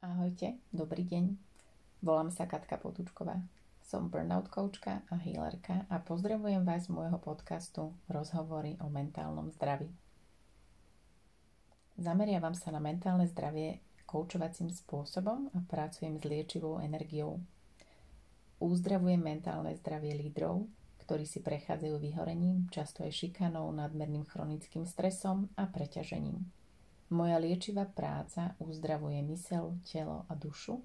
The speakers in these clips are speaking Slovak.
Ahojte, dobrý deň. Volám sa Katka Potučková. Som burnout coachka a healerka a pozdravujem vás z môjho podcastu Rozhovory o mentálnom zdraví. Zameriavam sa na mentálne zdravie koučovacím spôsobom a pracujem s liečivou energiou. Uzdravujem mentálne zdravie lídrov, ktorí si prechádzajú vyhorením, často aj šikanou, nadmerným chronickým stresom a preťažením. Moja liečivá práca uzdravuje mysel, telo a dušu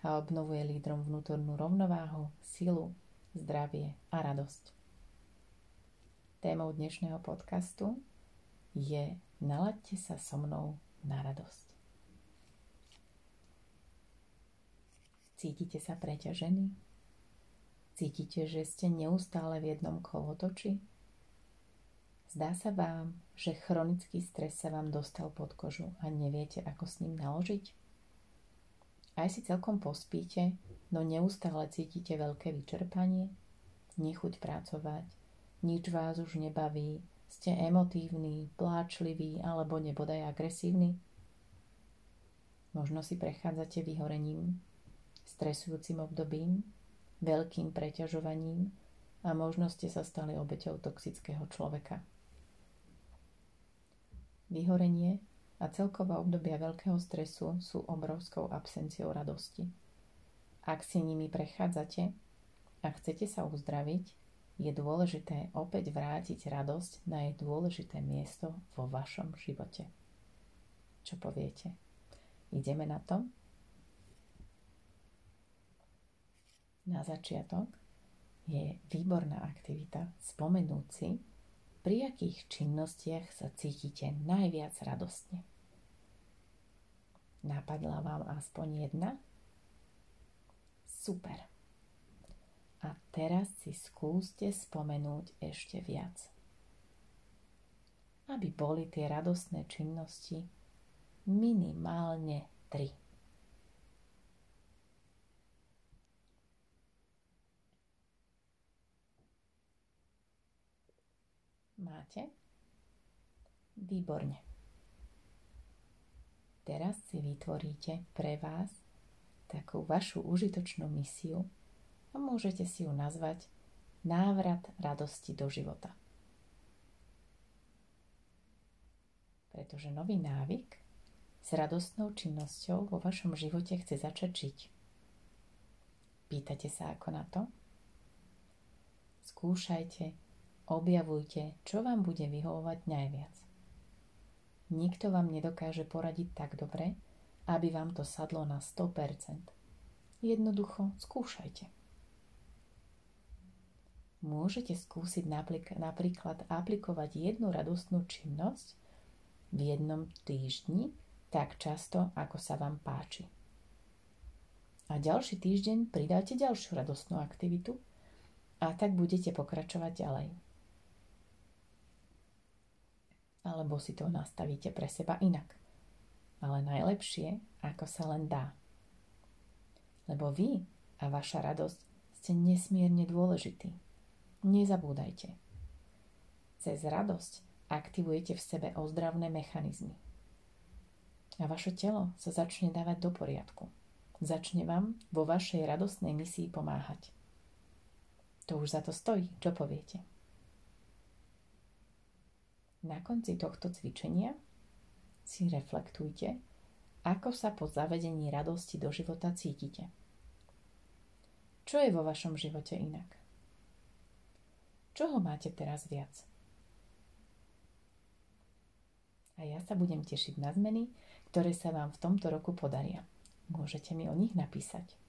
a obnovuje lídrom vnútornú rovnováhu, silu, zdravie a radosť. Témou dnešného podcastu je Nalaďte sa so mnou na radosť. Cítite sa preťažení? Cítite, že ste neustále v jednom kolotoči? Zdá sa vám, že chronický stres sa vám dostal pod kožu a neviete, ako s ním naložiť? Aj si celkom pospíte, no neustále cítite veľké vyčerpanie, nechuť pracovať, nič vás už nebaví, ste emotívni, pláčliví alebo nebodaj agresívni? Možno si prechádzate vyhorením, stresujúcim obdobím, veľkým preťažovaním a možno ste sa stali obeťou toxického človeka. Vyhorenie a celkové obdobia veľkého stresu sú obrovskou absenciou radosti. Ak si nimi prechádzate a chcete sa uzdraviť, je dôležité opäť vrátiť radosť na jej dôležité miesto vo vašom živote. Čo poviete? Ideme na to? Na začiatok je výborná aktivita spomenúť si, pri akých činnostiach sa cítite najviac radostne? Napadla vám aspoň jedna? Super. A teraz si skúste spomenúť ešte viac. Aby boli tie radostné činnosti minimálne tri. Máte? Výborne. Teraz si vytvoríte pre vás takú vašu užitočnú misiu a môžete si ju nazvať návrat radosti do života. Pretože nový návyk s radostnou činnosťou vo vašom živote chce začať žiť. Pýtate sa ako na to? Skúšajte Objavujte, čo vám bude vyhovovať najviac. Nikto vám nedokáže poradiť tak dobre, aby vám to sadlo na 100%. Jednoducho skúšajte. Môžete skúsiť napríklad aplikovať jednu radostnú činnosť v jednom týždni tak často, ako sa vám páči. A ďalší týždeň pridáte ďalšiu radostnú aktivitu a tak budete pokračovať ďalej alebo si to nastavíte pre seba inak. Ale najlepšie, ako sa len dá. Lebo vy a vaša radosť ste nesmierne dôležití. Nezabúdajte. Cez radosť aktivujete v sebe ozdravné mechanizmy. A vaše telo sa začne dávať do poriadku. Začne vám vo vašej radostnej misii pomáhať. To už za to stojí, čo poviete? Na konci tohto cvičenia si reflektujte, ako sa po zavedení radosti do života cítite. Čo je vo vašom živote inak? Čoho máte teraz viac? A ja sa budem tešiť na zmeny, ktoré sa vám v tomto roku podaria. Môžete mi o nich napísať.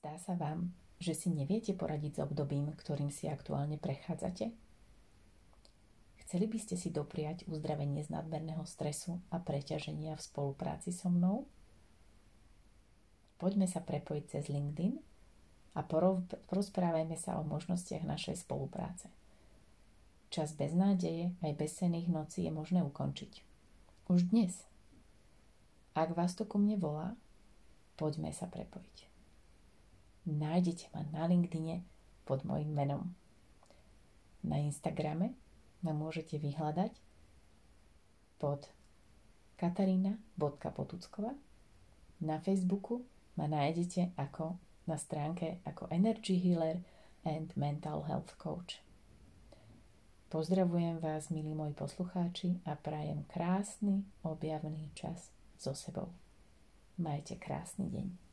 Zdá sa vám, že si neviete poradiť s obdobím, ktorým si aktuálne prechádzate? Chceli by ste si dopriať uzdravenie z nadmerného stresu a preťaženia v spolupráci so mnou? Poďme sa prepojiť cez LinkedIn a porozprávajme sa o možnostiach našej spolupráce. Čas bez nádeje aj bez sených nocí je možné ukončiť. Už dnes. Ak vás to ku mne volá, poďme sa prepojiť nájdete ma na LinkedIne pod mojim menom. Na Instagrame ma môžete vyhľadať pod katarína.potuckova. Na Facebooku ma nájdete ako na stránke ako Energy Healer and Mental Health Coach. Pozdravujem vás, milí moji poslucháči, a prajem krásny objavný čas so sebou. Majte krásny deň.